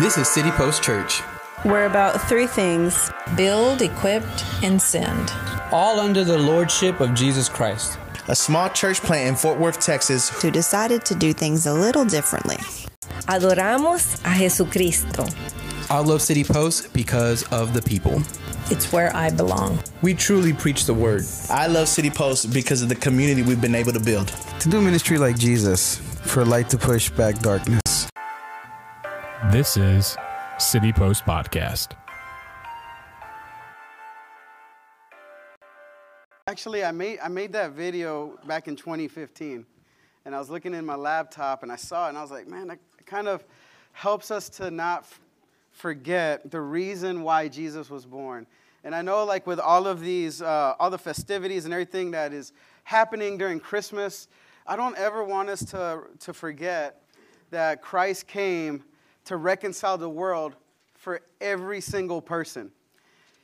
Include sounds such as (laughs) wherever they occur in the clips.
This is City Post Church, We're about three things build, equipped, and send. all under the lordship of Jesus Christ. a small church plant in Fort Worth, Texas. who decided to do things a little differently. Adoramos a Jesucristo. I love City Post because of the people. It's where I belong. We truly preach the word. I love City Post because of the community we've been able to build. To do ministry like Jesus, for light to push back darkness. This is City Post Podcast. Actually, I made I made that video back in 2015, and I was looking in my laptop and I saw it and I was like, man, that kind of helps us to not f- forget the reason why Jesus was born. And I know, like with all of these, uh, all the festivities and everything that is happening during Christmas, I don't ever want us to to forget that Christ came to reconcile the world for every single person.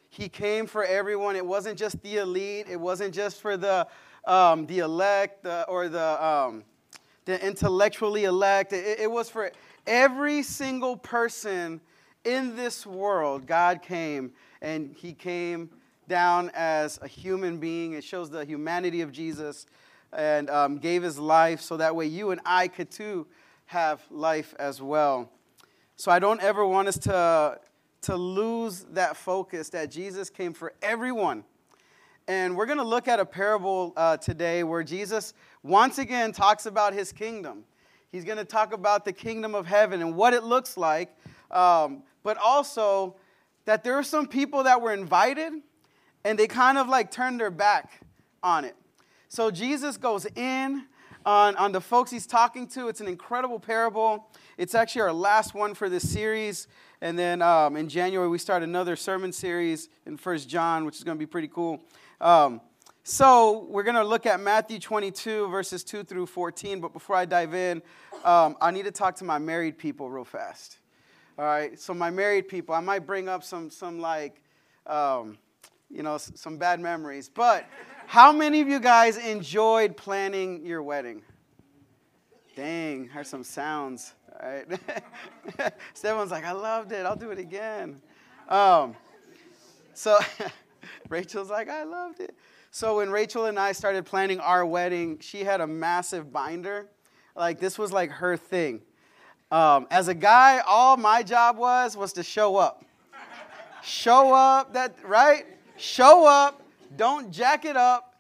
He came for everyone. It wasn't just the elite. It wasn't just for the, um, the elect the, or the, um, the intellectually elect. It, it was for every single person in this world. God came, and He came down as a human being. It shows the humanity of Jesus and um, gave His life so that way you and I could too have life as well. So I don't ever want us to, to lose that focus that Jesus came for everyone. And we're going to look at a parable uh, today where Jesus once again talks about his kingdom. He's going to talk about the kingdom of heaven and what it looks like, um, but also that there are some people that were invited and they kind of like turned their back on it. So Jesus goes in on, on the folks he's talking to. It's an incredible parable. It's actually our last one for this series. And then um, in January, we start another sermon series in First John, which is going to be pretty cool. Um, so we're going to look at Matthew 22, verses 2 through 14. But before I dive in, um, I need to talk to my married people real fast. All right, so my married people, I might bring up some, some like, um, you know, some bad memories. But how many of you guys enjoyed planning your wedding? Dang, heard some sounds. All right. (laughs) Stefan's like, I loved it. I'll do it again. Um, so (laughs) Rachel's like, I loved it. So when Rachel and I started planning our wedding, she had a massive binder. Like this was like her thing. Um, as a guy, all my job was was to show up. show up, that right? Show up. Don't jack it up.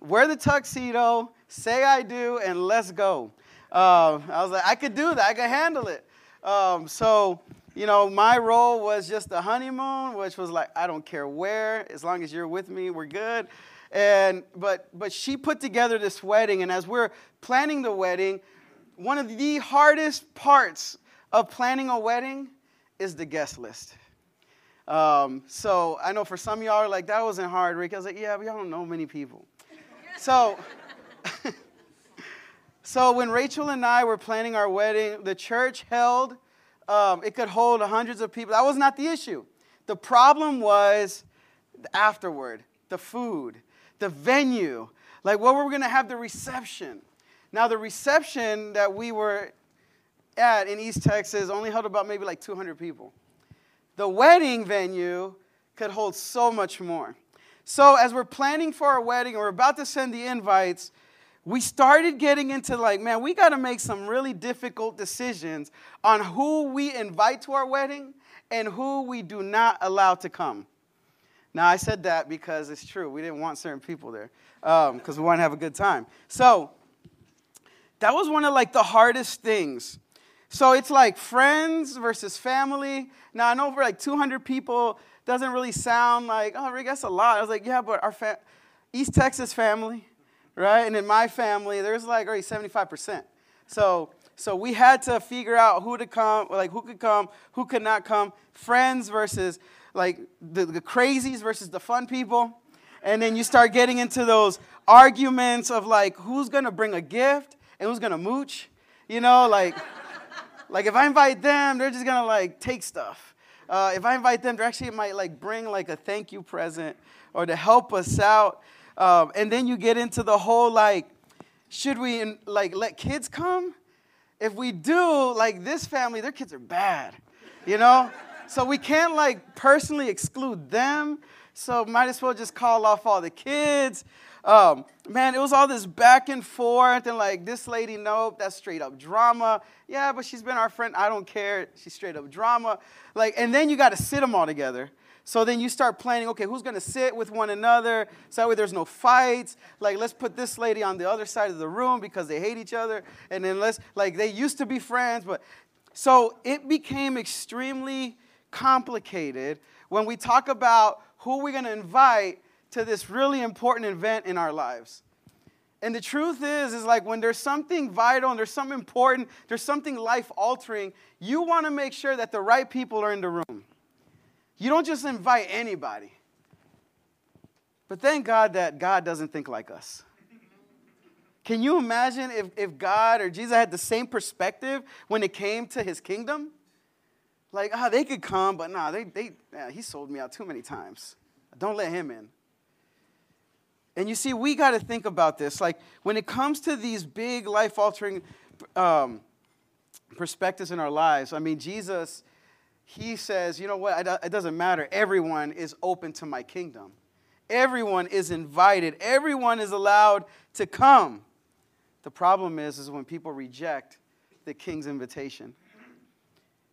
Wear the tuxedo. Say I do, and let's go. Um, I was like, I could do that. I could handle it. Um, so, you know, my role was just the honeymoon, which was like, I don't care where, as long as you're with me, we're good. And but but she put together this wedding, and as we're planning the wedding, one of the hardest parts of planning a wedding is the guest list. Um, so I know for some of y'all are like, that wasn't hard, Rick. I was like, yeah, but y'all don't know many people. (laughs) so (laughs) so when Rachel and I were planning our wedding, the church held, um, it could hold hundreds of people. That was not the issue. The problem was the afterward, the food, the venue. Like, what were we going to have the reception? Now, the reception that we were at in East Texas only held about maybe like 200 people. The wedding venue could hold so much more. So, as we're planning for our wedding we're about to send the invites, we started getting into like, man, we got to make some really difficult decisions on who we invite to our wedding and who we do not allow to come. Now, I said that because it's true. We didn't want certain people there um, because we want to have a good time. So, that was one of like the hardest things. So it's like friends versus family. Now I know for like 200 people doesn't really sound like oh Rick that's a lot. I was like yeah, but our fa- East Texas family, right? And in my family there's like already 75 percent. So so we had to figure out who to come, like who could come, who could not come. Friends versus like the, the crazies versus the fun people. And then you start getting into those arguments of like who's gonna bring a gift and who's gonna mooch. You know, like like if I invite them, they're just gonna like take stuff. Uh, if I invite them, they actually might like bring like a thank you present or to help us out. Um, and then you get into the whole like, should we like let kids come? If we do, like this family, their kids are bad. You know? So we can't like personally exclude them. So might as well just call off all the kids. Um, man, it was all this back and forth, and like this lady, nope, that's straight up drama. Yeah, but she's been our friend. I don't care. She's straight up drama. Like, and then you got to sit them all together. So then you start planning, okay, who's gonna sit with one another? So that way there's no fights. Like, let's put this lady on the other side of the room because they hate each other. And then let's, like, they used to be friends, but so it became extremely complicated when we talk about who we're gonna invite to this really important event in our lives. And the truth is, is like when there's something vital and there's something important, there's something life altering, you wanna make sure that the right people are in the room. You don't just invite anybody. But thank God that God doesn't think like us. Can you imagine if, if God or Jesus had the same perspective when it came to his kingdom? Like, ah, oh, they could come, but nah, they, they, he sold me out too many times. Don't let him in. And you see, we got to think about this. Like, when it comes to these big life altering um, perspectives in our lives, I mean, Jesus he says, you know what, it doesn't matter. Everyone is open to my kingdom. Everyone is invited. Everyone is allowed to come. The problem is, is when people reject the king's invitation.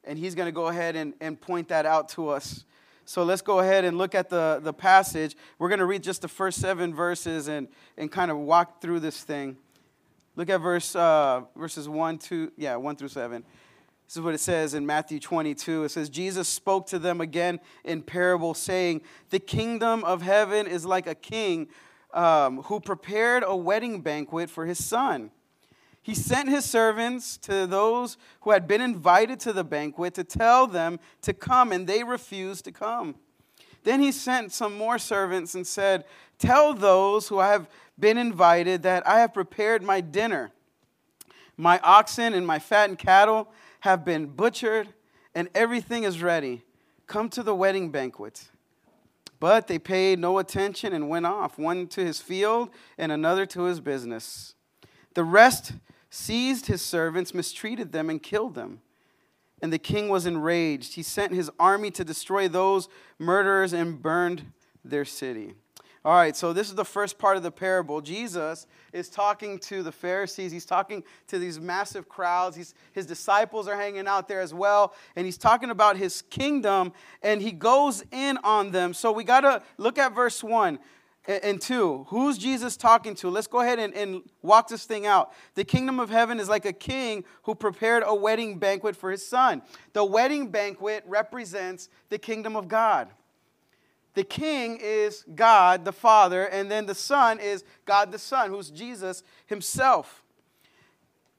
And he's going to go ahead and, and point that out to us. So let's go ahead and look at the, the passage. We're going to read just the first seven verses and, and kind of walk through this thing. Look at verse, uh, verses 1, 2, yeah, 1 through 7. This is what it says in Matthew 22. It says, Jesus spoke to them again in parable, saying, The kingdom of heaven is like a king um, who prepared a wedding banquet for his son. He sent his servants to those who had been invited to the banquet to tell them to come, and they refused to come. Then he sent some more servants and said, Tell those who have been invited that I have prepared my dinner. My oxen and my fattened cattle have been butchered, and everything is ready. Come to the wedding banquet. But they paid no attention and went off, one to his field and another to his business. The rest seized his servants, mistreated them, and killed them. And the king was enraged. He sent his army to destroy those murderers and burned their city. All right, so this is the first part of the parable. Jesus is talking to the Pharisees. He's talking to these massive crowds. He's, his disciples are hanging out there as well. And he's talking about his kingdom, and he goes in on them. So we got to look at verse 1 and 2. Who's Jesus talking to? Let's go ahead and, and walk this thing out. The kingdom of heaven is like a king who prepared a wedding banquet for his son. The wedding banquet represents the kingdom of God. The king is God the Father, and then the Son is God the Son, who's Jesus himself.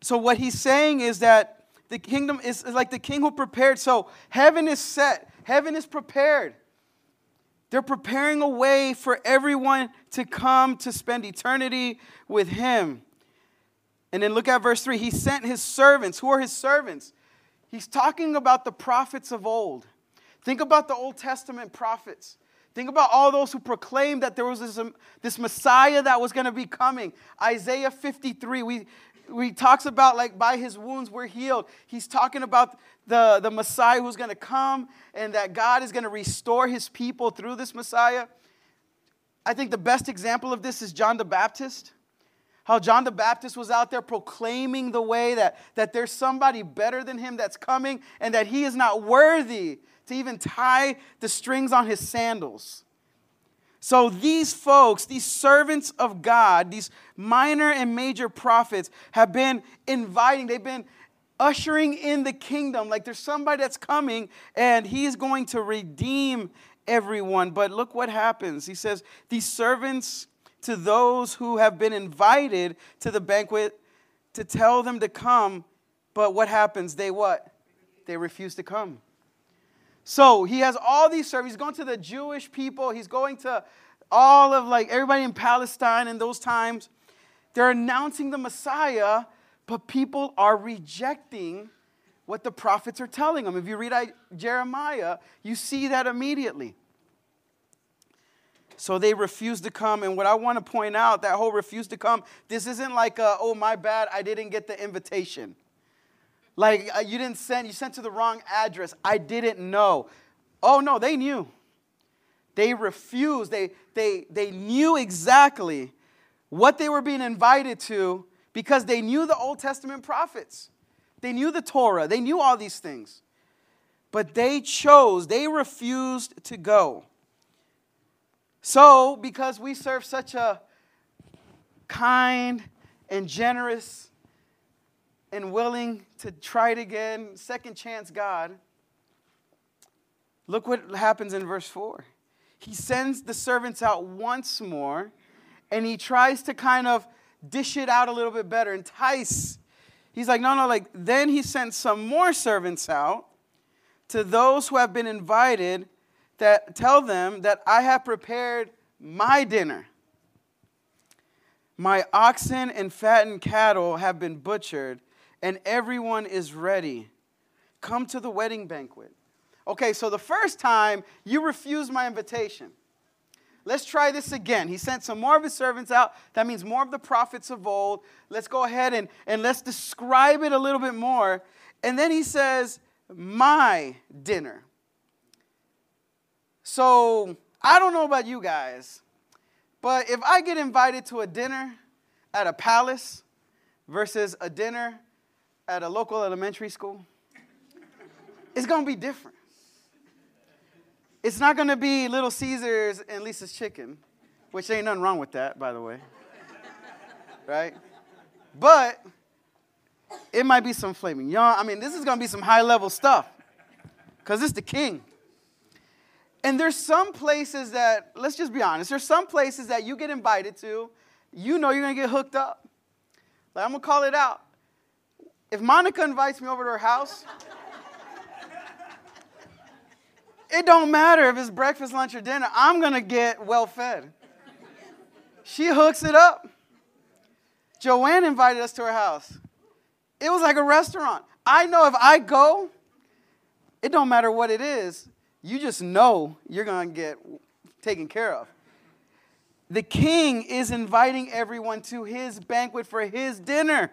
So, what he's saying is that the kingdom is like the king who prepared. So, heaven is set, heaven is prepared. They're preparing a way for everyone to come to spend eternity with him. And then look at verse 3. He sent his servants. Who are his servants? He's talking about the prophets of old. Think about the Old Testament prophets. Think about all those who proclaimed that there was this, this Messiah that was going to be coming. Isaiah 53, we, we talks about like by his wounds we're healed. He's talking about the, the Messiah who's going to come and that God is going to restore his people through this Messiah. I think the best example of this is John the Baptist. How John the Baptist was out there proclaiming the way that, that there's somebody better than him that's coming and that he is not worthy to even tie the strings on his sandals. So these folks, these servants of God, these minor and major prophets, have been inviting, they've been ushering in the kingdom. Like there's somebody that's coming and he's going to redeem everyone. But look what happens. He says, These servants to those who have been invited to the banquet to tell them to come. But what happens? They what? They refuse to come. So he has all these servants. He's going to the Jewish people. He's going to all of like everybody in Palestine in those times. They're announcing the Messiah, but people are rejecting what the prophets are telling them. If you read Jeremiah, you see that immediately. So they refuse to come. And what I want to point out, that whole refuse to come, this isn't like, a, oh, my bad, I didn't get the invitation. Like uh, you didn't send, you sent to the wrong address. I didn't know. Oh no, they knew. They refused. They, they, they knew exactly what they were being invited to because they knew the Old Testament prophets. They knew the Torah. They knew all these things. But they chose, they refused to go. So, because we serve such a kind and generous and willing to try it again, second chance God, look what happens in verse 4. He sends the servants out once more and he tries to kind of dish it out a little bit better, entice. He's like, no, no, like, then he sent some more servants out to those who have been invited that tell them that I have prepared my dinner. My oxen and fattened cattle have been butchered, and everyone is ready. Come to the wedding banquet. Okay, so the first time you refused my invitation. Let's try this again. He sent some more of his servants out. That means more of the prophets of old. Let's go ahead and, and let's describe it a little bit more. And then he says, My dinner. So I don't know about you guys, but if I get invited to a dinner at a palace versus a dinner at a local elementary school, it's gonna be different. It's not gonna be Little Caesars and Lisa's Chicken, which ain't nothing wrong with that, by the way. right? But it might be some filet mignon. I mean, this is gonna be some high level stuff. Because it's the king. And there's some places that, let's just be honest, there's some places that you get invited to, you know you're gonna get hooked up. Like, I'm gonna call it out. If Monica invites me over to her house, it don't matter if it's breakfast, lunch, or dinner, I'm gonna get well fed. She hooks it up. Joanne invited us to her house. It was like a restaurant. I know if I go, it don't matter what it is, you just know you're going to get taken care of. The king is inviting everyone to his banquet for his dinner.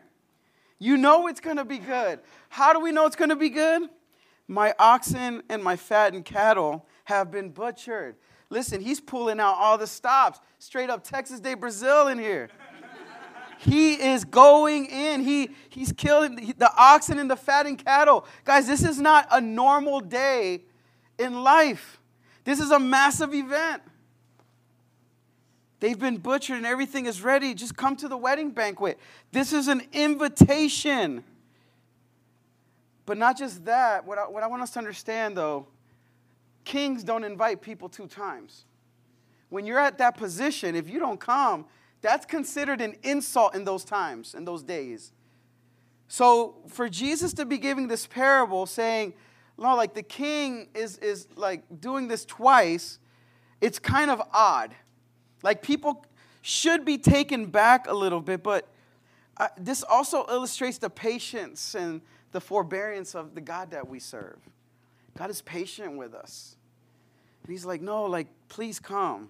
You know it's going to be good. How do we know it's going to be good? My oxen and my fattened cattle have been butchered. Listen, he's pulling out all the stops. Straight up Texas de Brazil in here. he is going in. He, he's killing the oxen and the fattened cattle. Guys, this is not a normal day in life. This is a massive event. They've been butchered and everything is ready. Just come to the wedding banquet. This is an invitation. But not just that, what I, what I want us to understand though, kings don't invite people two times. When you're at that position, if you don't come, that's considered an insult in those times, in those days. So for Jesus to be giving this parable saying, no, like the king is, is like doing this twice, it's kind of odd. Like people should be taken back a little bit, but uh, this also illustrates the patience and the forbearance of the God that we serve. God is patient with us. And he's like, no, like, please come.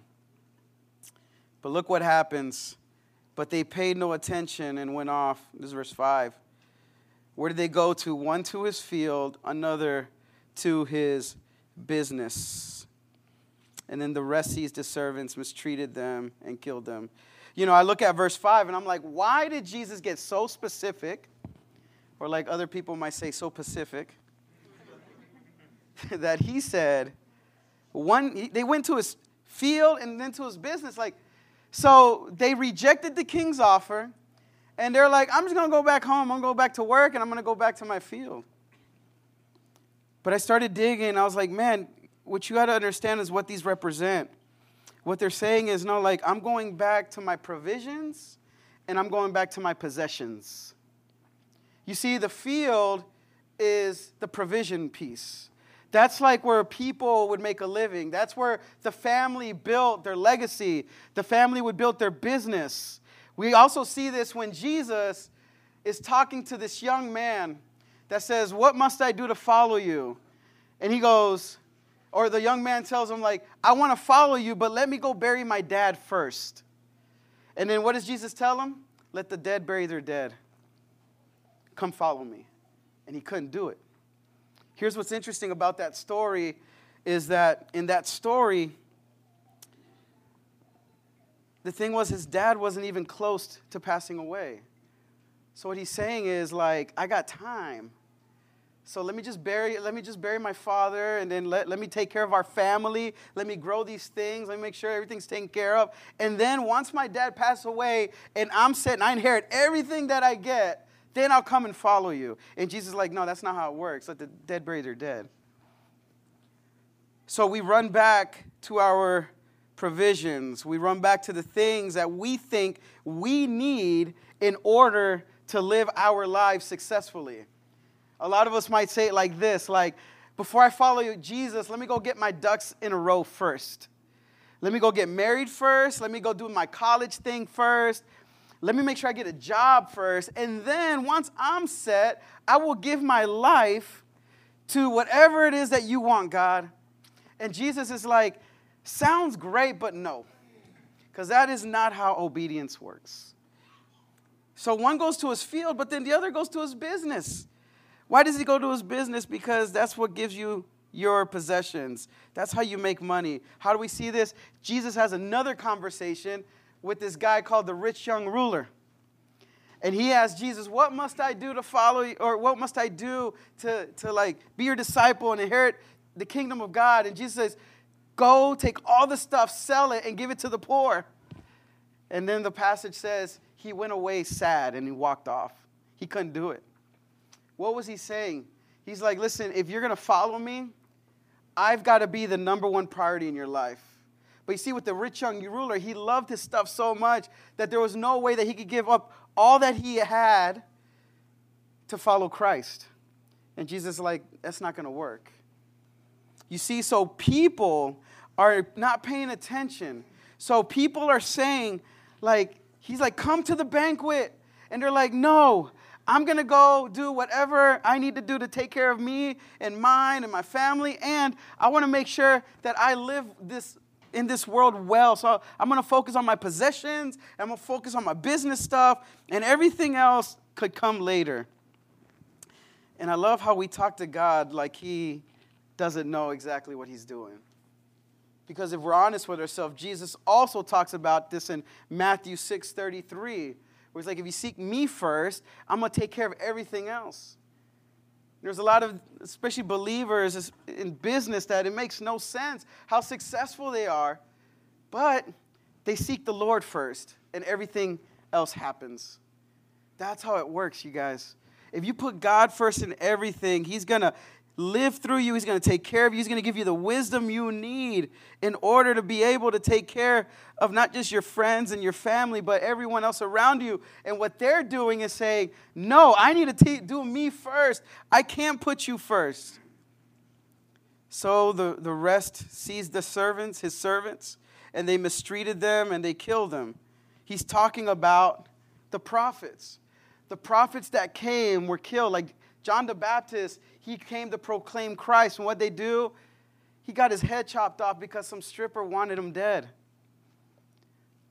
But look what happens. But they paid no attention and went off. This is verse 5. Where did they go to? One to his field, another to his business. And then the rest seized his servants, mistreated them, and killed them. You know, I look at verse 5 and I'm like, why did Jesus get so specific? Or, like other people might say, so pacific, (laughs) that he said, one, they went to his field and then to his business. Like, so they rejected the king's offer, and they're like, I'm just gonna go back home, I'm gonna go back to work, and I'm gonna go back to my field. But I started digging, I was like, man, what you got to understand is what these represent. What they're saying is, no, like, I'm going back to my provisions and I'm going back to my possessions. You see, the field is the provision piece. That's like where people would make a living. That's where the family built their legacy. The family would build their business. We also see this when Jesus is talking to this young man that says, What must I do to follow you? And he goes, or the young man tells him, like, I want to follow you, but let me go bury my dad first. And then what does Jesus tell him? Let the dead bury their dead. Come follow me. and he couldn't do it. Here's what's interesting about that story is that in that story, the thing was his dad wasn't even close to passing away. So what he's saying is like, I got time. So let me just bury, let me just bury my father and then let, let me take care of our family. Let me grow these things. Let me make sure everything's taken care of. And then once my dad passes away and I'm set and I inherit everything that I get, then I'll come and follow you. And Jesus is like, no, that's not how it works. Let the dead bury their dead. So we run back to our provisions. We run back to the things that we think we need in order to live our lives successfully. A lot of us might say it like this like, before I follow Jesus, let me go get my ducks in a row first. Let me go get married first. Let me go do my college thing first. Let me make sure I get a job first. And then once I'm set, I will give my life to whatever it is that you want, God. And Jesus is like, sounds great, but no. Because that is not how obedience works. So one goes to his field, but then the other goes to his business. Why does he go to his business? Because that's what gives you your possessions. That's how you make money. How do we see this? Jesus has another conversation with this guy called the rich young ruler. And he asked Jesus, What must I do to follow you? Or what must I do to, to like be your disciple and inherit the kingdom of God? And Jesus says, Go take all the stuff, sell it, and give it to the poor. And then the passage says, He went away sad and he walked off. He couldn't do it. What was he saying? He's like, listen, if you're going to follow me, I've got to be the number one priority in your life. But you see, with the rich young ruler, he loved his stuff so much that there was no way that he could give up all that he had to follow Christ. And Jesus is like, that's not going to work. You see, so people are not paying attention. So people are saying, like, he's like, come to the banquet. And they're like, no, I'm going to go do whatever I need to do to take care of me and mine and my family. And I want to make sure that I live this in this world well. So I'm going to focus on my possessions. I'm going to focus on my business stuff. And everything else could come later. And I love how we talk to God like He doesn't know exactly what He's doing. Because if we're honest with ourselves, Jesus also talks about this in Matthew 6 33 where it's like, if you seek me first, I'm going to take care of everything else. There's a lot of, especially believers in business, that it makes no sense how successful they are, but they seek the Lord first, and everything else happens. That's how it works, you guys. If you put God first in everything, He's going to live through you. He's going to take care of you. He's going to give you the wisdom you need in order to be able to take care of not just your friends and your family, but everyone else around you. And what they're doing is saying, No, I need to t- do me first. I can't put you first. So the, the rest seized the servants, his servants, and they mistreated them and they killed them. He's talking about the prophets. The prophets that came were killed. Like John the Baptist, he came to proclaim Christ. And what they do, he got his head chopped off because some stripper wanted him dead.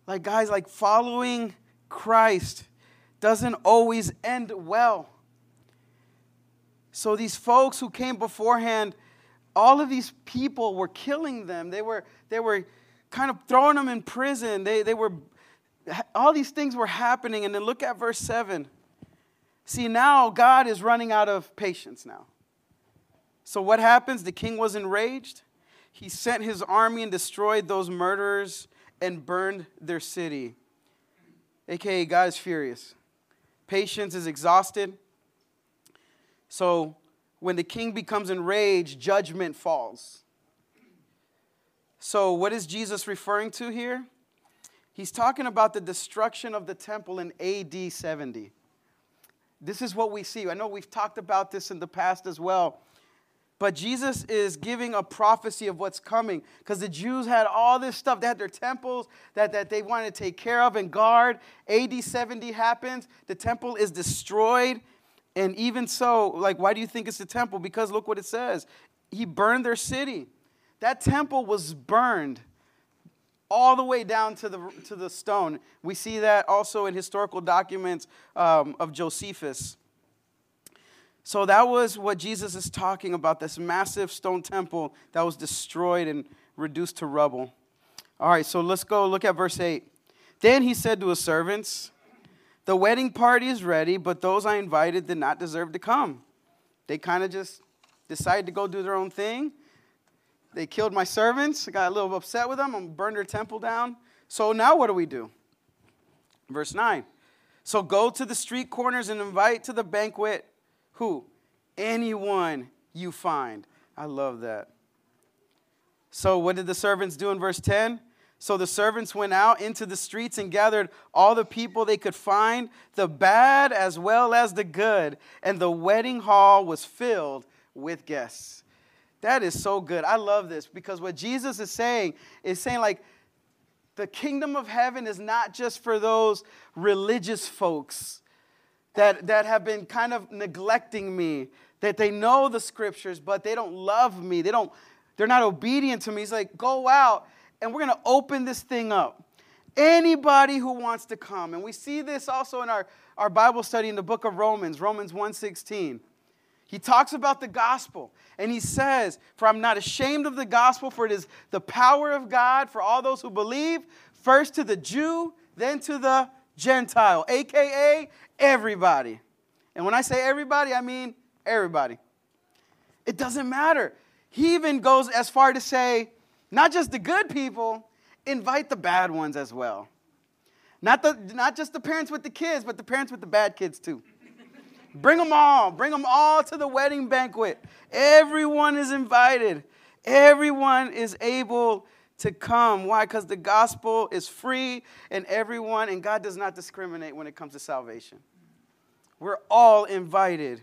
Like, guys, like following Christ doesn't always end well. So, these folks who came beforehand, all of these people were killing them. They were, they were kind of throwing them in prison. They, they were, all these things were happening. And then look at verse 7. See, now God is running out of patience now. So what happens? The king was enraged. He sent his army and destroyed those murderers and burned their city. AKA, God is furious. Patience is exhausted. So when the king becomes enraged, judgment falls. So, what is Jesus referring to here? He's talking about the destruction of the temple in AD 70. This is what we see. I know we've talked about this in the past as well. But Jesus is giving a prophecy of what's coming because the Jews had all this stuff. They had their temples that, that they wanted to take care of and guard. AD 70 happens, the temple is destroyed. And even so, like, why do you think it's the temple? Because look what it says He burned their city. That temple was burned all the way down to the, to the stone. We see that also in historical documents um, of Josephus. So that was what Jesus is talking about this massive stone temple that was destroyed and reduced to rubble. All right, so let's go look at verse 8. Then he said to his servants, The wedding party is ready, but those I invited did not deserve to come. They kind of just decided to go do their own thing. They killed my servants. I got a little upset with them. I'm burned their temple down. So now what do we do? Verse 9. So go to the street corners and invite to the banquet who? Anyone you find. I love that. So, what did the servants do in verse 10? So the servants went out into the streets and gathered all the people they could find, the bad as well as the good, and the wedding hall was filled with guests. That is so good. I love this because what Jesus is saying is saying, like, the kingdom of heaven is not just for those religious folks that, that have been kind of neglecting me, that they know the scriptures, but they don't love me. They don't, they're not obedient to me. He's like, go out and we're going to open this thing up. Anybody who wants to come. And we see this also in our, our Bible study in the book of Romans, Romans 1:16. He talks about the gospel and he says, For I'm not ashamed of the gospel, for it is the power of God for all those who believe, first to the Jew, then to the Gentile, aka everybody. And when I say everybody, I mean everybody. It doesn't matter. He even goes as far to say, not just the good people, invite the bad ones as well. Not, the, not just the parents with the kids, but the parents with the bad kids too. Bring them all. Bring them all to the wedding banquet. Everyone is invited. Everyone is able to come. Why? Because the gospel is free and everyone, and God does not discriminate when it comes to salvation. We're all invited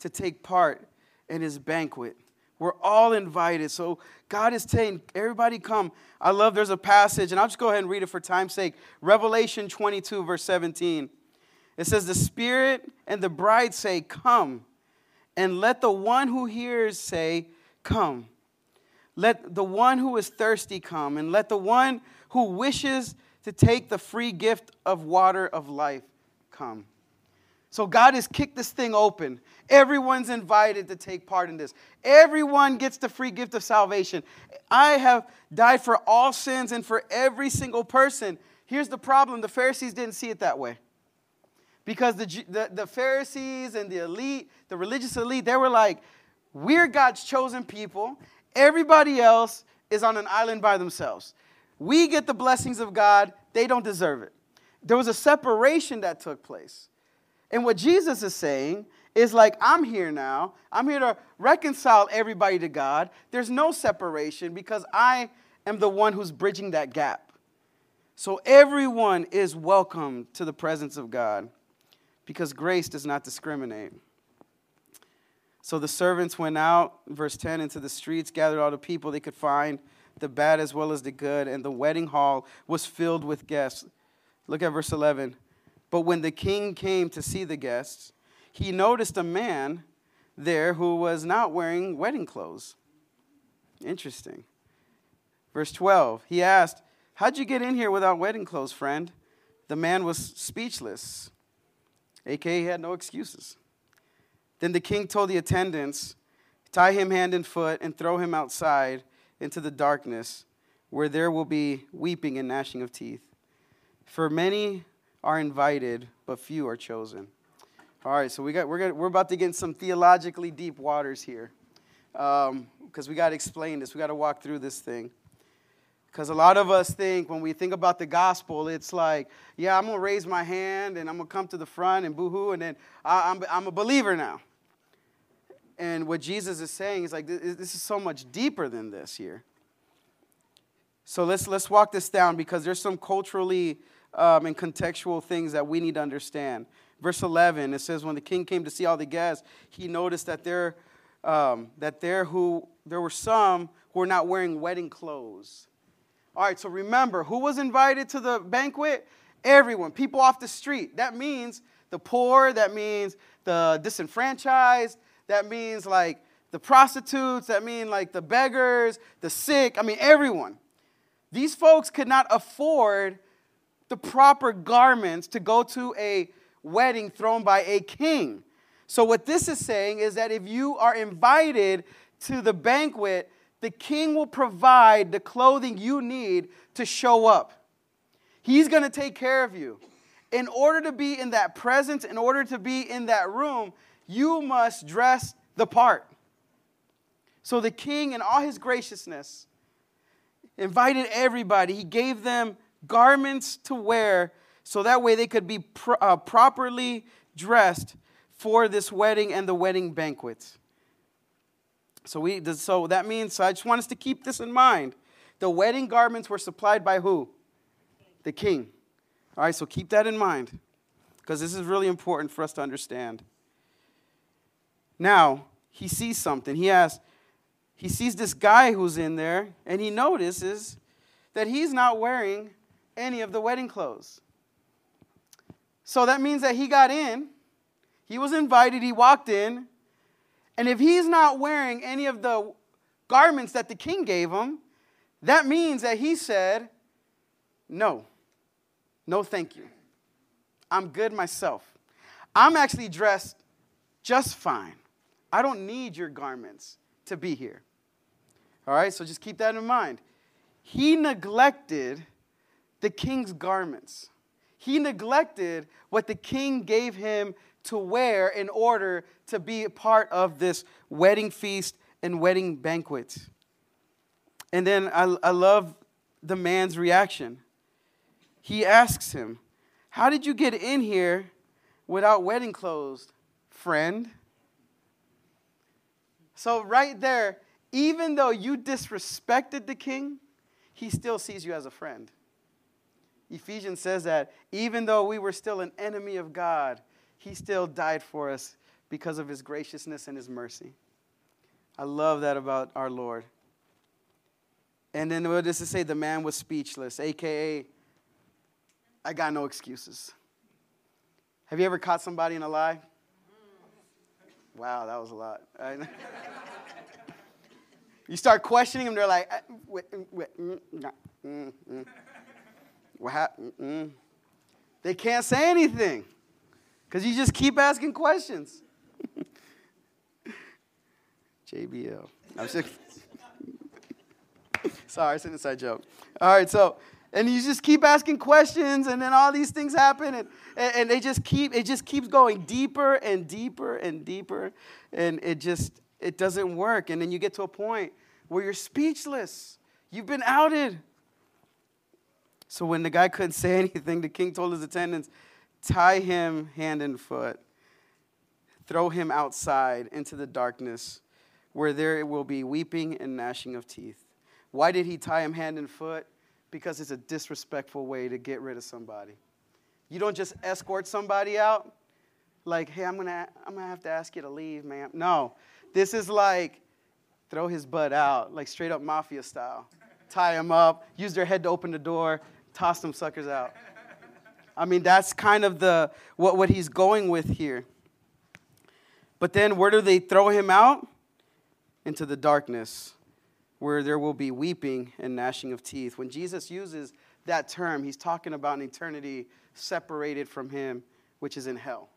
to take part in his banquet. We're all invited. So God is saying, everybody come. I love there's a passage, and I'll just go ahead and read it for time's sake. Revelation 22, verse 17. It says, The Spirit and the bride say, Come. And let the one who hears say, Come. Let the one who is thirsty come, and let the one who wishes to take the free gift of water of life come. So God has kicked this thing open. Everyone's invited to take part in this. Everyone gets the free gift of salvation. I have died for all sins and for every single person. Here's the problem the Pharisees didn't see it that way. Because the, the, the Pharisees and the elite, the religious elite, they were like, we're God's chosen people. Everybody else is on an island by themselves. We get the blessings of God, they don't deserve it. There was a separation that took place. And what Jesus is saying is like, I'm here now. I'm here to reconcile everybody to God. There's no separation because I am the one who's bridging that gap. So everyone is welcome to the presence of God because grace does not discriminate. So the servants went out, verse 10, into the streets, gathered all the people they could find, the bad as well as the good, and the wedding hall was filled with guests. Look at verse 11. But when the king came to see the guests, he noticed a man there who was not wearing wedding clothes. Interesting. Verse 12, he asked, How'd you get in here without wedding clothes, friend? The man was speechless, aka he had no excuses. Then the king told the attendants, Tie him hand and foot and throw him outside into the darkness, where there will be weeping and gnashing of teeth. For many are invited, but few are chosen. All right, so we got, we're, we're about to get in some theologically deep waters here because um, we got to explain this. We got to walk through this thing. Because a lot of us think when we think about the gospel, it's like, yeah, I'm going to raise my hand and I'm going to come to the front and boohoo, and then I, I'm, I'm a believer now. And what Jesus is saying is like, this is so much deeper than this here. So let's, let's walk this down because there's some culturally um, and contextual things that we need to understand. Verse 11, it says, When the king came to see all the guests, he noticed that there, um, that there, who, there were some who were not wearing wedding clothes. All right, so remember, who was invited to the banquet? Everyone, people off the street. That means the poor, that means the disenfranchised, that means like the prostitutes, that mean like the beggars, the sick, I mean everyone. These folks could not afford the proper garments to go to a wedding thrown by a king. So, what this is saying is that if you are invited to the banquet, the king will provide the clothing you need to show up. He's going to take care of you. In order to be in that presence, in order to be in that room, you must dress the part. So the king, in all his graciousness, invited everybody. He gave them garments to wear so that way they could be pro- uh, properly dressed for this wedding and the wedding banquet. So, we, so that means, I just want us to keep this in mind. The wedding garments were supplied by who? The king. All right, so keep that in mind because this is really important for us to understand. Now, he sees something. He has, he sees this guy who's in there, and he notices that he's not wearing any of the wedding clothes. So that means that he got in, he was invited, he walked in, and if he's not wearing any of the garments that the king gave him, that means that he said, No, no, thank you. I'm good myself. I'm actually dressed just fine. I don't need your garments to be here. All right, so just keep that in mind. He neglected the king's garments. He neglected what the king gave him to wear in order to be a part of this wedding feast and wedding banquet. And then I, I love the man's reaction. He asks him, How did you get in here without wedding clothes, friend? So, right there, even though you disrespected the king, he still sees you as a friend. Ephesians says that even though we were still an enemy of God, he still died for us because of his graciousness and his mercy. I love that about our Lord. And then what does it say? The man was speechless, aka, I got no excuses. Have you ever caught somebody in a lie? Wow, that was a lot. (laughs) you start questioning them, they're like, uh, mm, mm, mm. what happened? They can't say anything because you just keep asking questions. (laughs) JBL. I'm just, (laughs) sorry, it's an inside joke. All right, so and you just keep asking questions and then all these things happen and, and, they just keep it just keeps going deeper and deeper and deeper and it just it doesn't work and then you get to a point where you're speechless you've been outed so when the guy couldn't say (laughs) anything the king told his attendants tie him hand and foot throw him outside into the darkness where there will be weeping and gnashing of teeth why did he tie him hand and foot because it's a disrespectful way to get rid of somebody. You don't just escort somebody out like, hey, I'm gonna, I'm gonna have to ask you to leave, ma'am. No, this is like throw his butt out, like straight up mafia style. Tie him up, use their head to open the door, toss them suckers out. I mean, that's kind of the what, what he's going with here. But then where do they throw him out? Into the darkness where there will be weeping and gnashing of teeth. When Jesus uses that term, he's talking about an eternity separated from him, which is in hell.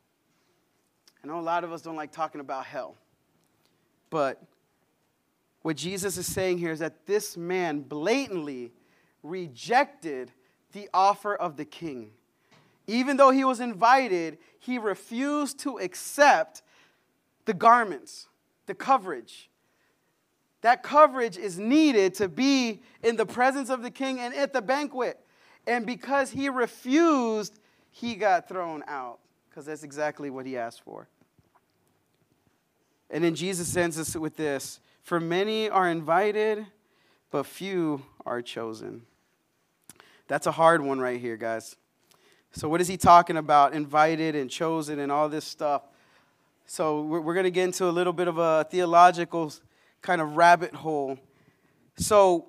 I know a lot of us don't like talking about hell, but what Jesus is saying here is that this man blatantly rejected the offer of the king. Even though he was invited, he refused to accept the garments, the coverage, that coverage is needed to be in the presence of the king and at the banquet. And because he refused, he got thrown out because that's exactly what he asked for. And then Jesus ends us with this For many are invited, but few are chosen. That's a hard one right here, guys. So, what is he talking about? Invited and chosen and all this stuff. So, we're, we're going to get into a little bit of a theological kind of rabbit hole. So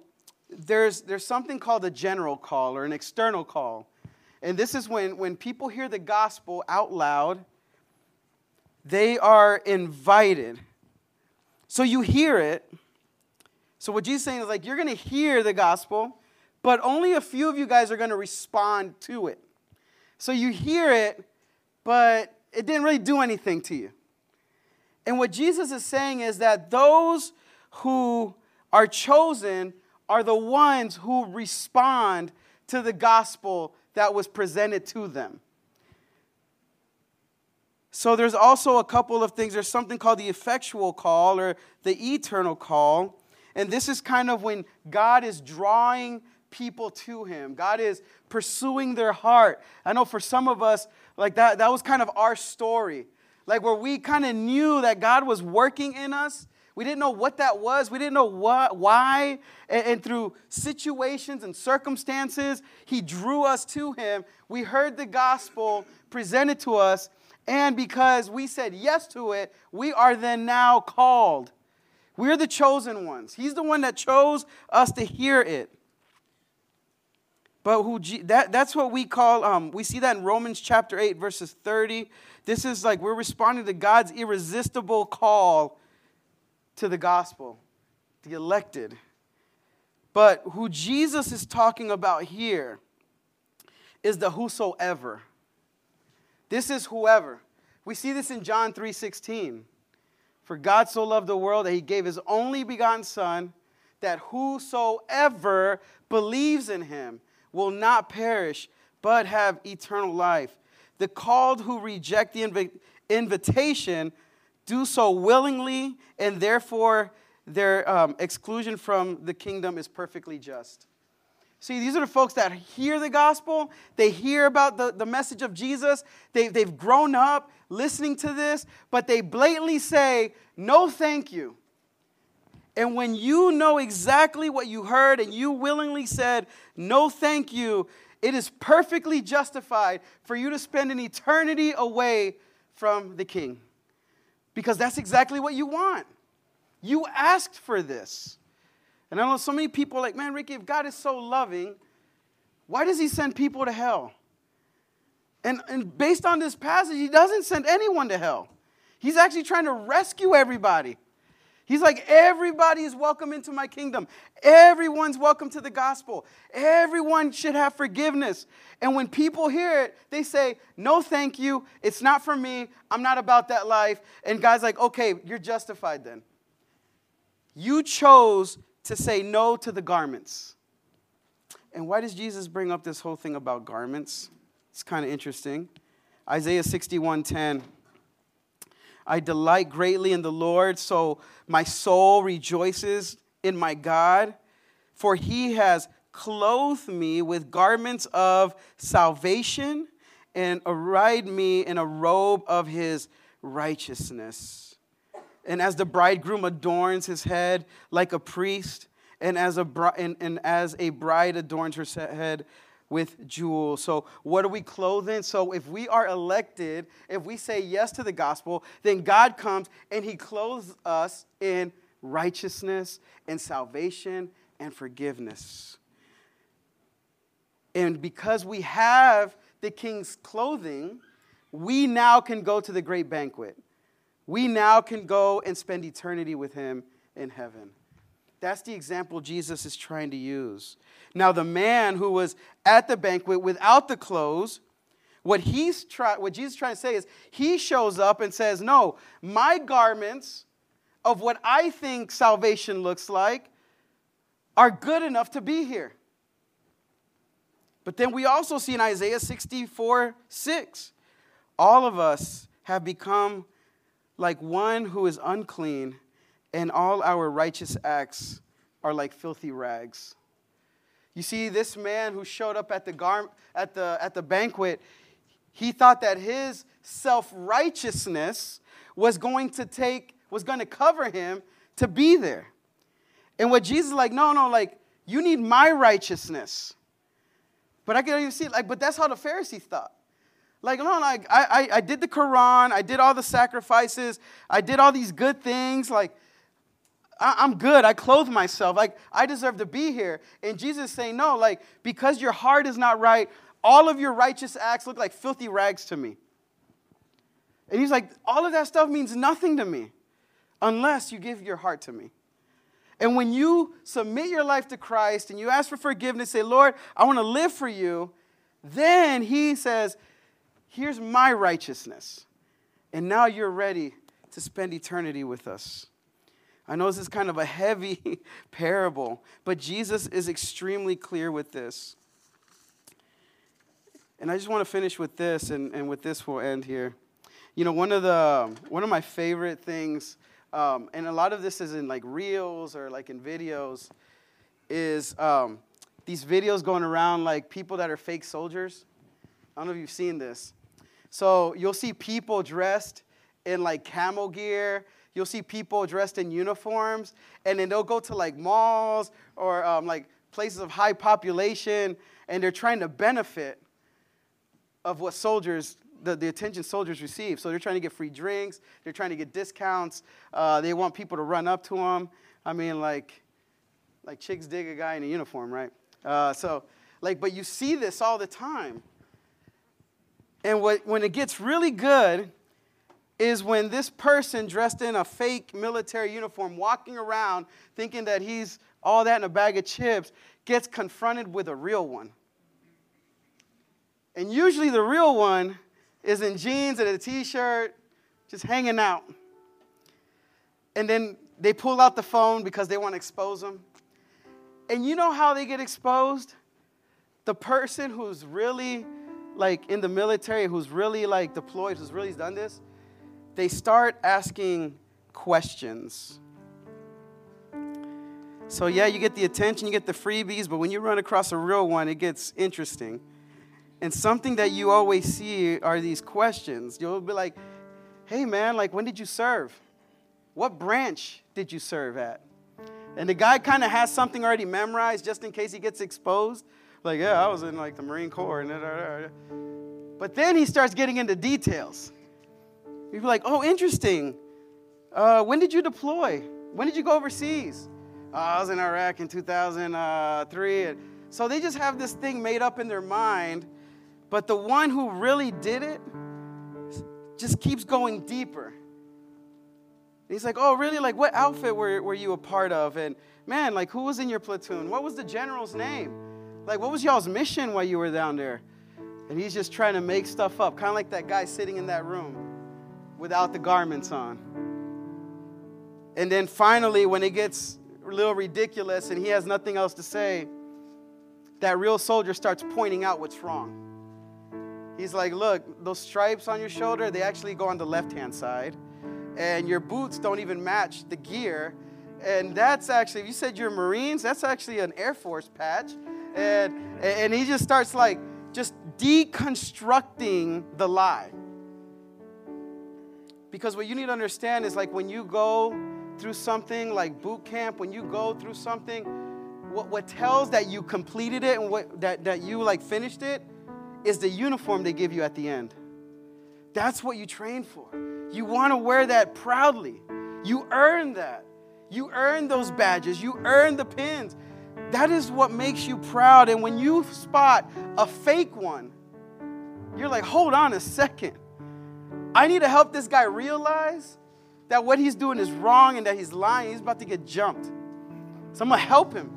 there's, there's something called a general call or an external call. And this is when, when people hear the gospel out loud, they are invited. So you hear it. So what Jesus saying is like, you're going to hear the gospel, but only a few of you guys are going to respond to it. So you hear it, but it didn't really do anything to you. And what Jesus is saying is that those who are chosen are the ones who respond to the gospel that was presented to them. So there's also a couple of things. There's something called the effectual call or the eternal call. And this is kind of when God is drawing people to him. God is pursuing their heart. I know for some of us, like that, that was kind of our story. Like where we kind of knew that God was working in us. We didn't know what that was. We didn't know what, why. And, and through situations and circumstances, He drew us to Him. We heard the gospel presented to us. And because we said yes to it, we are then now called. We're the chosen ones. He's the one that chose us to hear it. But who that, that's what we call, um, we see that in Romans chapter 8, verses 30. This is like we're responding to God's irresistible call to the gospel, the elected. But who Jesus is talking about here is the whosoever. This is whoever. We see this in John 3:16. For God so loved the world that he gave his only begotten son that whosoever believes in him will not perish, but have eternal life. The called who reject the inv- invitation do so willingly, and therefore their um, exclusion from the kingdom is perfectly just. See, these are the folks that hear the gospel, they hear about the, the message of Jesus, they, they've grown up listening to this, but they blatantly say, No, thank you. And when you know exactly what you heard and you willingly said, no, thank you, it is perfectly justified for you to spend an eternity away from the king. Because that's exactly what you want. You asked for this. And I know so many people like, man, Ricky, if God is so loving, why does he send people to hell? And, and based on this passage, he doesn't send anyone to hell. He's actually trying to rescue everybody. He's like, everybody is welcome into my kingdom. Everyone's welcome to the gospel. Everyone should have forgiveness. And when people hear it, they say, no, thank you. It's not for me. I'm not about that life. And God's like, okay, you're justified then. You chose to say no to the garments. And why does Jesus bring up this whole thing about garments? It's kind of interesting. Isaiah 61 10. I delight greatly in the Lord, so my soul rejoices in my God, for he has clothed me with garments of salvation and arrayed me in a robe of his righteousness. And as the bridegroom adorns his head like a priest, and as a, and, and as a bride adorns her head with jewels. So, what are we clothed in? So, if we are elected, if we say yes to the gospel, then God comes and He clothes us in righteousness and salvation and forgiveness. And because we have the king's clothing, we now can go to the great banquet. We now can go and spend eternity with Him in heaven. That's the example Jesus is trying to use. Now, the man who was at the banquet without the clothes, what he's try, what Jesus is trying to say is he shows up and says, "No, my garments of what I think salvation looks like are good enough to be here." But then we also see in Isaiah 64 6, all of us have become like one who is unclean, and all our righteous acts are like filthy rags. You see, this man who showed up at the, gar- at the, at the banquet, he thought that his self righteousness was going to take, was going to cover him to be there. And what Jesus is like, no, no, like, you need my righteousness. But I can even see, like, but that's how the Pharisees thought. Like, no, like, I, I, I did the Quran, I did all the sacrifices, I did all these good things, like, I'm good. I clothe myself. Like, I deserve to be here. And Jesus saying, no, like, because your heart is not right, all of your righteous acts look like filthy rags to me. And he's like, all of that stuff means nothing to me unless you give your heart to me. And when you submit your life to Christ and you ask for forgiveness, say, Lord, I want to live for you, then he says, Here's my righteousness. And now you're ready to spend eternity with us. I know this is kind of a heavy (laughs) parable, but Jesus is extremely clear with this. And I just want to finish with this, and, and with this we'll end here. You know, one of the one of my favorite things, um, and a lot of this is in like reels or like in videos, is um, these videos going around like people that are fake soldiers. I don't know if you've seen this. So you'll see people dressed in like camo gear. You'll see people dressed in uniforms, and then they'll go to like malls or um, like places of high population, and they're trying to benefit of what soldiers, the, the attention soldiers receive. So they're trying to get free drinks, they're trying to get discounts, uh, they want people to run up to them. I mean, like, like chicks dig a guy in a uniform, right? Uh, so, like, but you see this all the time. And what, when it gets really good is when this person dressed in a fake military uniform, walking around thinking that he's all that in a bag of chips, gets confronted with a real one. And usually the real one is in jeans and a t shirt, just hanging out. And then they pull out the phone because they want to expose them. And you know how they get exposed? The person who's really like in the military, who's really like deployed, who's really done this, they start asking questions. So, yeah, you get the attention, you get the freebies, but when you run across a real one, it gets interesting. And something that you always see are these questions. You'll be like, hey, man, like, when did you serve? What branch did you serve at? And the guy kind of has something already memorized just in case he gets exposed. Like, yeah, I was in like the Marine Corps. And But then he starts getting into details. You'd be like, oh, interesting. Uh, when did you deploy? When did you go overseas? Uh, I was in Iraq in 2003. So they just have this thing made up in their mind but the one who really did it just keeps going deeper. he's like, Oh, really? Like, what outfit were, were you a part of? And man, like, who was in your platoon? What was the general's name? Like, what was y'all's mission while you were down there? And he's just trying to make stuff up, kind of like that guy sitting in that room without the garments on. And then finally, when it gets a little ridiculous and he has nothing else to say, that real soldier starts pointing out what's wrong. He's like, look, those stripes on your shoulder, they actually go on the left hand side. And your boots don't even match the gear. And that's actually, if you said you're Marines, that's actually an Air Force patch. And, and he just starts like, just deconstructing the lie. Because what you need to understand is like when you go through something like boot camp, when you go through something, what, what tells that you completed it and what, that, that you like finished it is the uniform they give you at the end. That's what you train for. You want to wear that proudly. You earn that. You earn those badges. You earn the pins. That is what makes you proud. And when you spot a fake one, you're like, hold on a second. I need to help this guy realize that what he's doing is wrong and that he's lying. He's about to get jumped. So I'm going to help him.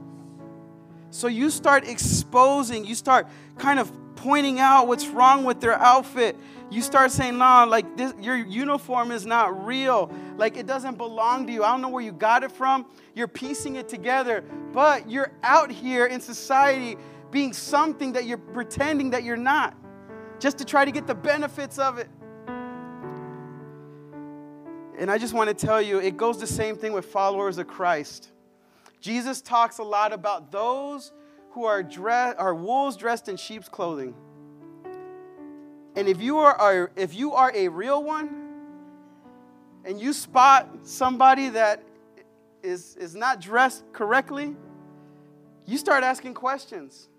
So you start exposing, you start kind of pointing out what's wrong with their outfit. You start saying, nah, like this, your uniform is not real. Like it doesn't belong to you. I don't know where you got it from. You're piecing it together, but you're out here in society being something that you're pretending that you're not, just to try to get the benefits of it. And I just want to tell you, it goes the same thing with followers of Christ. Jesus talks a lot about those who are, dress, are wolves dressed in sheep's clothing. And if you are, are, if you are a real one, and you spot somebody that is, is not dressed correctly, you start asking questions.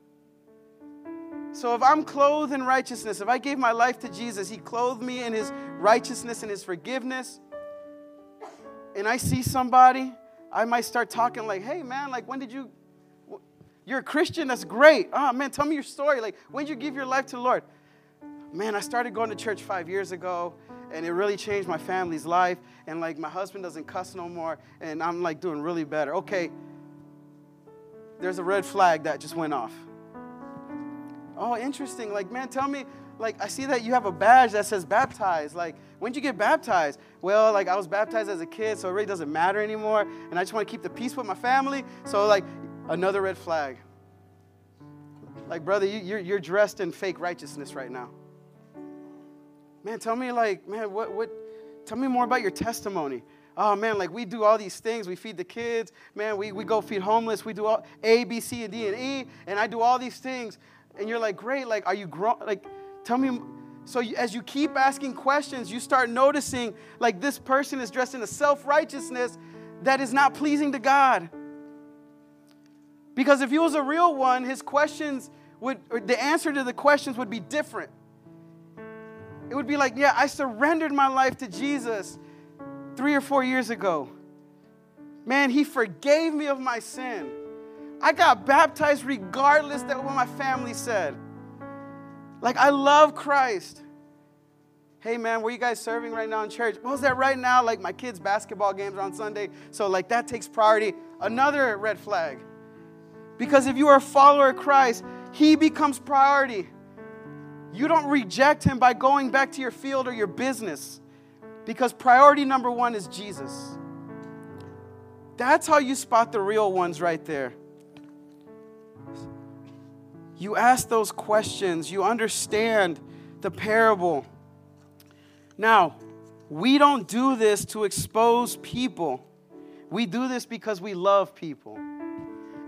So if I'm clothed in righteousness, if I gave my life to Jesus, He clothed me in His righteousness and His forgiveness, and I see somebody, I might start talking like, hey man, like when did you you're a Christian? That's great. Oh, man, tell me your story. Like, when did you give your life to the Lord? Man, I started going to church five years ago, and it really changed my family's life. And, like, my husband doesn't cuss no more, and I'm, like, doing really better. Okay, there's a red flag that just went off. Oh, interesting. Like, man, tell me, like I see that you have a badge that says baptized. Like, when'd you get baptized? Well, like I was baptized as a kid, so it really doesn't matter anymore. And I just want to keep the peace with my family. So, like, another red flag. Like, brother, you, you're, you're dressed in fake righteousness right now. Man, tell me, like, man, what, what, tell me more about your testimony. Oh, man, like, we do all these things. We feed the kids. Man, we, we go feed homeless. We do all A, B, C, and D, and E. And I do all these things. And you're like, great, like, are you grown? Like, tell me. So as you keep asking questions, you start noticing, like, this person is dressed in a self righteousness that is not pleasing to God. Because if he was a real one, his questions would, the answer to the questions would be different. It would be like, yeah, I surrendered my life to Jesus three or four years ago. Man, he forgave me of my sin. I got baptized regardless of what my family said. Like, I love Christ. Hey, man, where you guys serving right now in church? What was that right now? Like, my kids' basketball games on Sunday. So, like, that takes priority. Another red flag. Because if you are a follower of Christ, he becomes priority. You don't reject him by going back to your field or your business because priority number one is Jesus. That's how you spot the real ones right there. You ask those questions, you understand the parable. Now, we don't do this to expose people. We do this because we love people.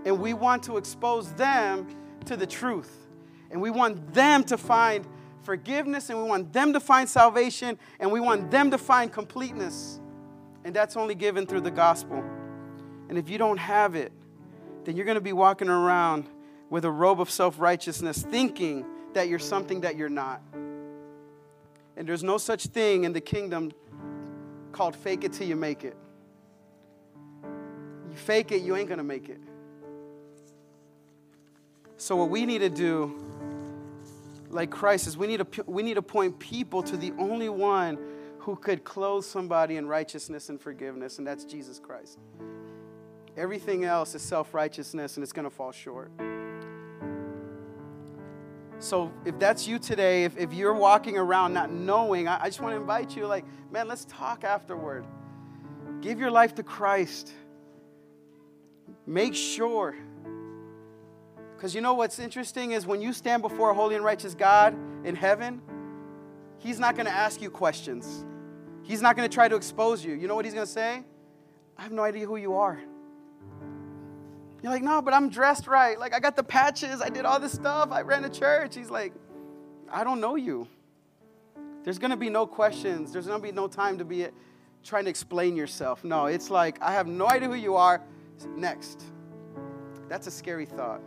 And we want to expose them to the truth. And we want them to find forgiveness and we want them to find salvation and we want them to find completeness. And that's only given through the gospel. And if you don't have it, then you're going to be walking around with a robe of self righteousness thinking that you're something that you're not. And there's no such thing in the kingdom called fake it till you make it. You fake it, you ain't to make it. So, what we need to do, like Christ, is we need to, we need to point people to the only one who could clothe somebody in righteousness and forgiveness, and that's Jesus Christ. Everything else is self righteousness, and it's to fall short. So, if that's you today, if, if you're walking around not knowing, I, I just want to invite you, like, man, let's talk afterward. Give your life to Christ. Make sure because you know what's interesting is when you stand before a holy and righteous God in heaven, He's not going to ask you questions. He's not going to try to expose you. You know what He's going to say? I have no idea who you are. You're like, no, but I'm dressed right. Like, I got the patches. I did all this stuff. I ran a church. He's like, I don't know you. There's going to be no questions. There's going to be no time to be trying to explain yourself. No, it's like, I have no idea who you are. Next. That's a scary thought.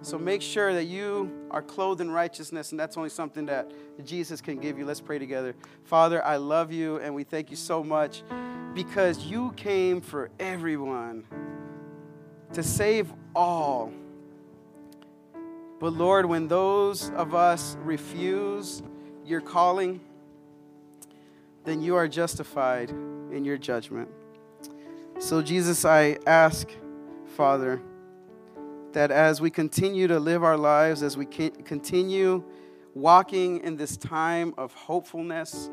So make sure that you are clothed in righteousness, and that's only something that Jesus can give you. Let's pray together. Father, I love you, and we thank you so much because you came for everyone to save all. But Lord, when those of us refuse your calling, then you are justified in your judgment. So, Jesus, I ask, Father, that as we continue to live our lives, as we continue walking in this time of hopefulness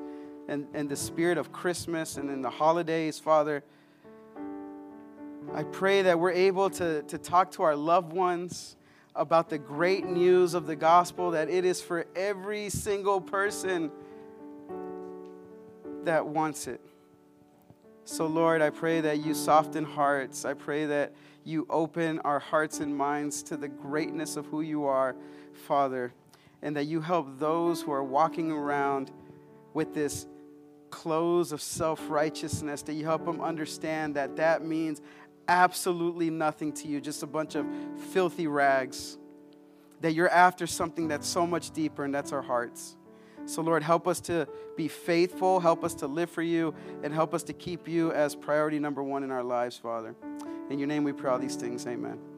and, and the spirit of Christmas and in the holidays, Father, I pray that we're able to, to talk to our loved ones about the great news of the gospel, that it is for every single person that wants it. So, Lord, I pray that you soften hearts. I pray that you open our hearts and minds to the greatness of who you are, Father, and that you help those who are walking around with this clothes of self righteousness, that you help them understand that that means absolutely nothing to you, just a bunch of filthy rags. That you're after something that's so much deeper, and that's our hearts. So, Lord, help us to be faithful, help us to live for you, and help us to keep you as priority number one in our lives, Father. In your name we pray all these things. Amen.